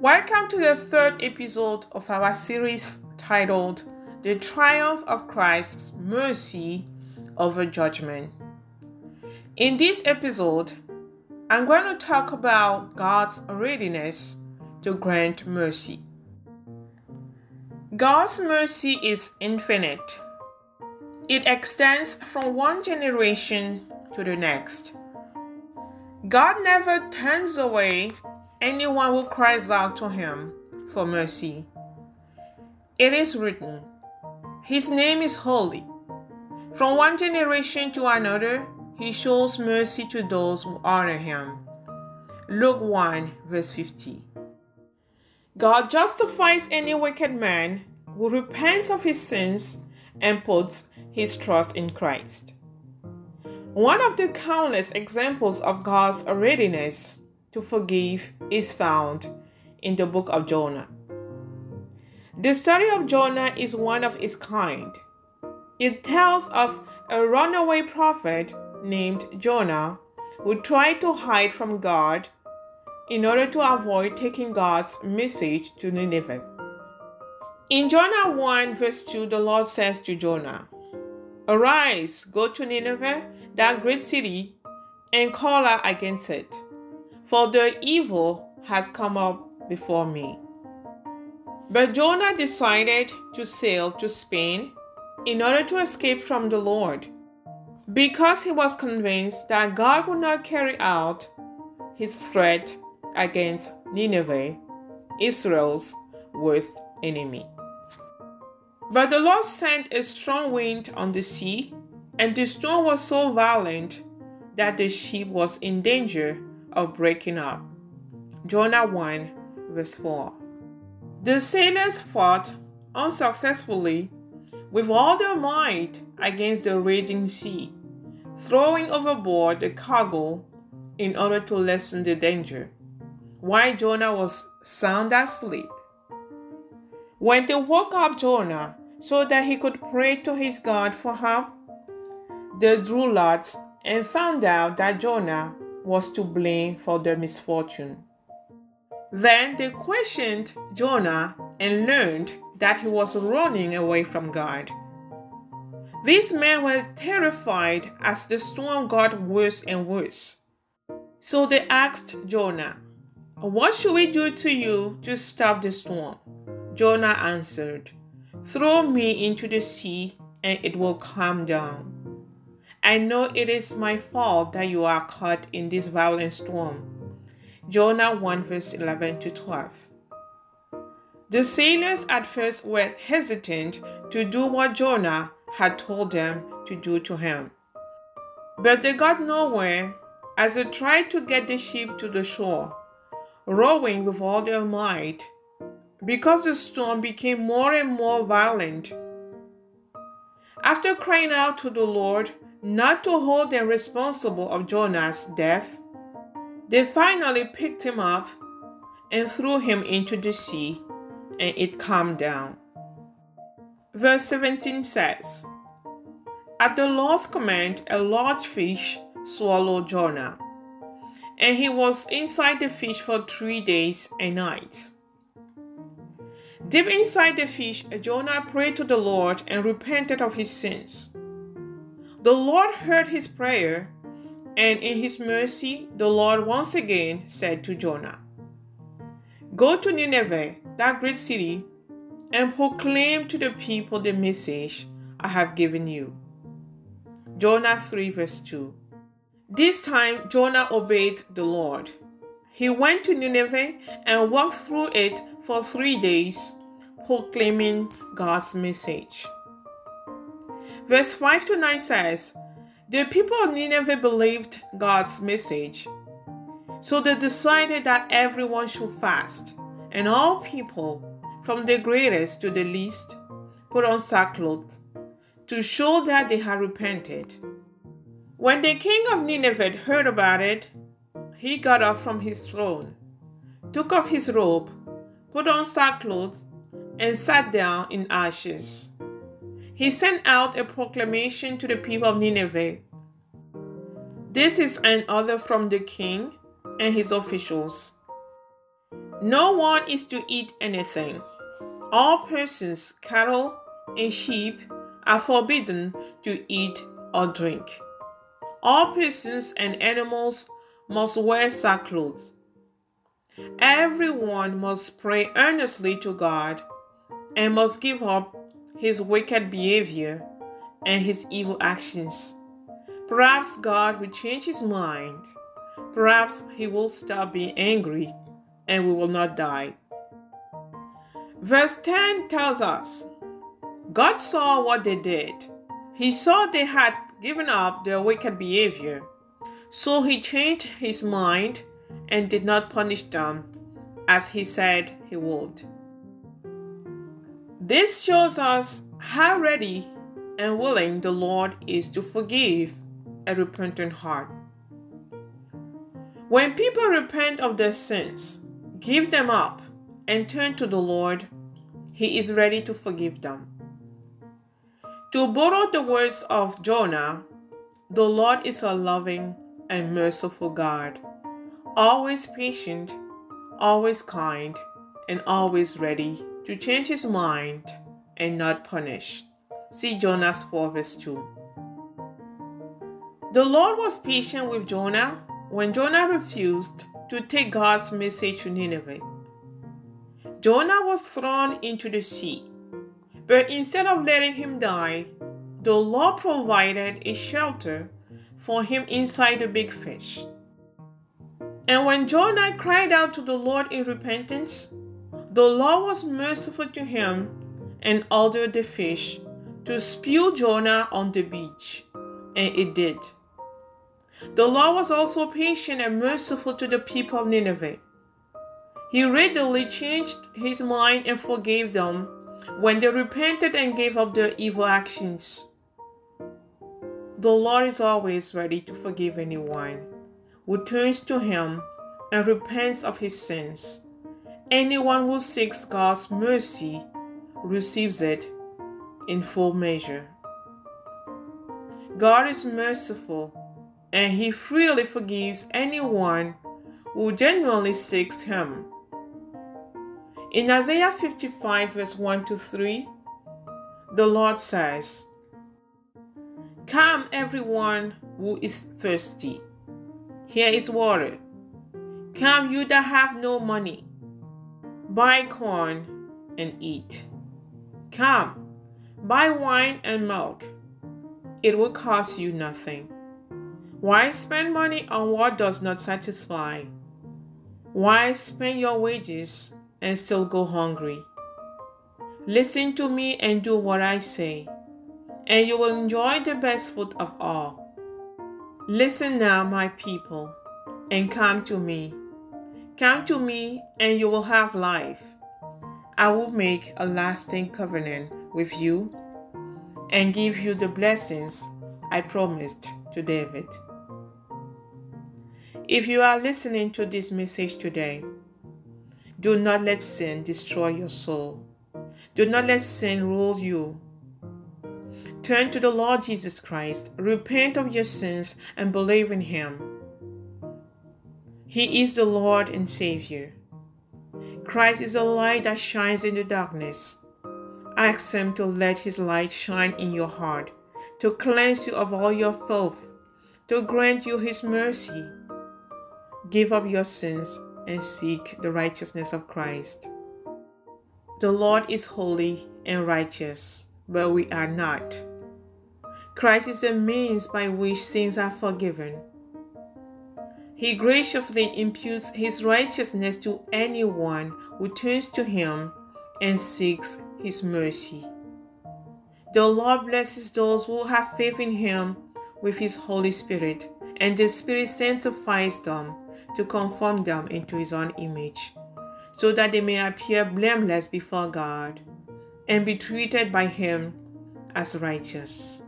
Welcome to the third episode of our series titled The Triumph of Christ's Mercy over Judgment. In this episode, I'm going to talk about God's readiness to grant mercy. God's mercy is infinite. It extends from one generation to the next. God never turns away anyone who cries out to him for mercy. It is written, His name is holy. From one generation to another, he shows mercy to those who honor him. Luke 1, verse 50. God justifies any wicked man who repents of his sins and puts his trust in Christ. One of the countless examples of God's readiness to forgive is found in the book of Jonah. The story of Jonah is one of its kind. It tells of a runaway prophet named Jonah who tried to hide from God in order to avoid taking God's message to Nineveh. In Jonah 1, verse 2, the Lord says to Jonah, Arise, go to Nineveh, that great city, and call out against it for the evil has come up before me. But Jonah decided to sail to Spain in order to escape from the Lord, because he was convinced that God would not carry out his threat against Nineveh, Israel's worst enemy. But the Lord sent a strong wind on the sea, and the storm was so violent that the ship was in danger of breaking up. Jonah 1, verse 4. The sailors fought unsuccessfully with all their might against the raging sea, throwing overboard the cargo in order to lessen the danger, while Jonah was sound asleep. When they woke up Jonah so that he could pray to his God for help, they drew lots and found out that Jonah was to blame for their misfortune. Then they questioned Jonah and learned that he was running away from God. These men were terrified as the storm got worse and worse. So they asked Jonah, What should we do to you to stop the storm? Jonah answered, Throw me into the sea and it will calm down. I know it is my fault that you are caught in this violent storm. Jonah 1 verse 11 to 12. The sailors at first were hesitant to do what Jonah had told them to do to him. But they got nowhere as they tried to get the ship to the shore, rowing with all their might, because the storm became more and more violent. After crying out to the Lord, not to hold them responsible of Jonah's death, they finally picked him up and threw him into the sea, and it calmed down. Verse 17 says, At the Lord's command, a large fish swallowed Jonah, and he was inside the fish for three days and nights. Deep inside the fish, Jonah prayed to the Lord and repented of his sins. The Lord heard his prayer, and in his mercy, the Lord once again said to Jonah, Go to Nineveh, that great city, and proclaim to the people the message I have given you. Jonah 3, verse 2. This time, Jonah obeyed the Lord. He went to Nineveh and walked through it for three days, proclaiming God's message. Verse 5 to 9 says, The people of Nineveh believed God's message. So they decided that everyone should fast, and all people, from the greatest to the least, put on sackcloth to show that they had repented. When the king of Nineveh heard about it, he got up from his throne, took off his robe, put on sackcloth, and sat down in ashes he sent out a proclamation to the people of Nineveh. This is an order from the king and his officials. No one is to eat anything. All persons, cattle, and sheep are forbidden to eat or drink. All persons and animals must wear sackcloth. Everyone must pray earnestly to God and must give up his wicked behavior and his evil actions. Perhaps God will change his mind. Perhaps he will stop being angry and we will not die. Verse 10 tells us God saw what they did. He saw they had given up their wicked behavior. So he changed his mind and did not punish them as he said he would. This shows us how ready and willing the Lord is to forgive a repentant heart. When people repent of their sins, give them up, and turn to the Lord, He is ready to forgive them. To borrow the words of Jonah, the Lord is a loving and merciful God, always patient, always kind, and always ready to change his mind and not punish. See Jonah 4 verse 2. The Lord was patient with Jonah when Jonah refused to take God's message to Nineveh. Jonah was thrown into the sea, but instead of letting him die, the Lord provided a shelter for him inside the big fish. And when Jonah cried out to the Lord in repentance, the Lord was merciful to him and ordered the fish to spew Jonah on the beach, and it did. The Lord was also patient and merciful to the people of Nineveh. He readily changed his mind and forgave them when they repented and gave up their evil actions. The Lord is always ready to forgive anyone who turns to Him and repents of his sins. Anyone who seeks God's mercy receives it in full measure. God is merciful and He freely forgives anyone who genuinely seeks Him. In Isaiah 55, verse 1 to 3, the Lord says, Come, everyone who is thirsty. Here is water. Come, you that have no money buy corn and eat. Come, buy wine and milk. It will cost you nothing. Why spend money on what does not satisfy? Why spend your wages and still go hungry? Listen to me and do what I say, and you will enjoy the best food of all. Listen now, my people, and come to me Come to me, and you will have life. I will make a lasting covenant with you and give you the blessings I promised to David. If you are listening to this message today, do not let sin destroy your soul. Do not let sin rule you. Turn to the Lord Jesus Christ, repent of your sins, and believe in Him. He is the Lord and Savior. Christ is a light that shines in the darkness. Ask Him to let His light shine in your heart, to cleanse you of all your filth, to grant you His mercy. Give up your sins and seek the righteousness of Christ. The Lord is holy and righteous, but we are not. Christ is the means by which sins are forgiven. He graciously imputes his righteousness to anyone who turns to him and seeks his mercy. The Lord blesses those who have faith in him with his Holy Spirit, and the Spirit sanctifies them to conform them into his own image, so that they may appear blameless before God and be treated by him as righteous.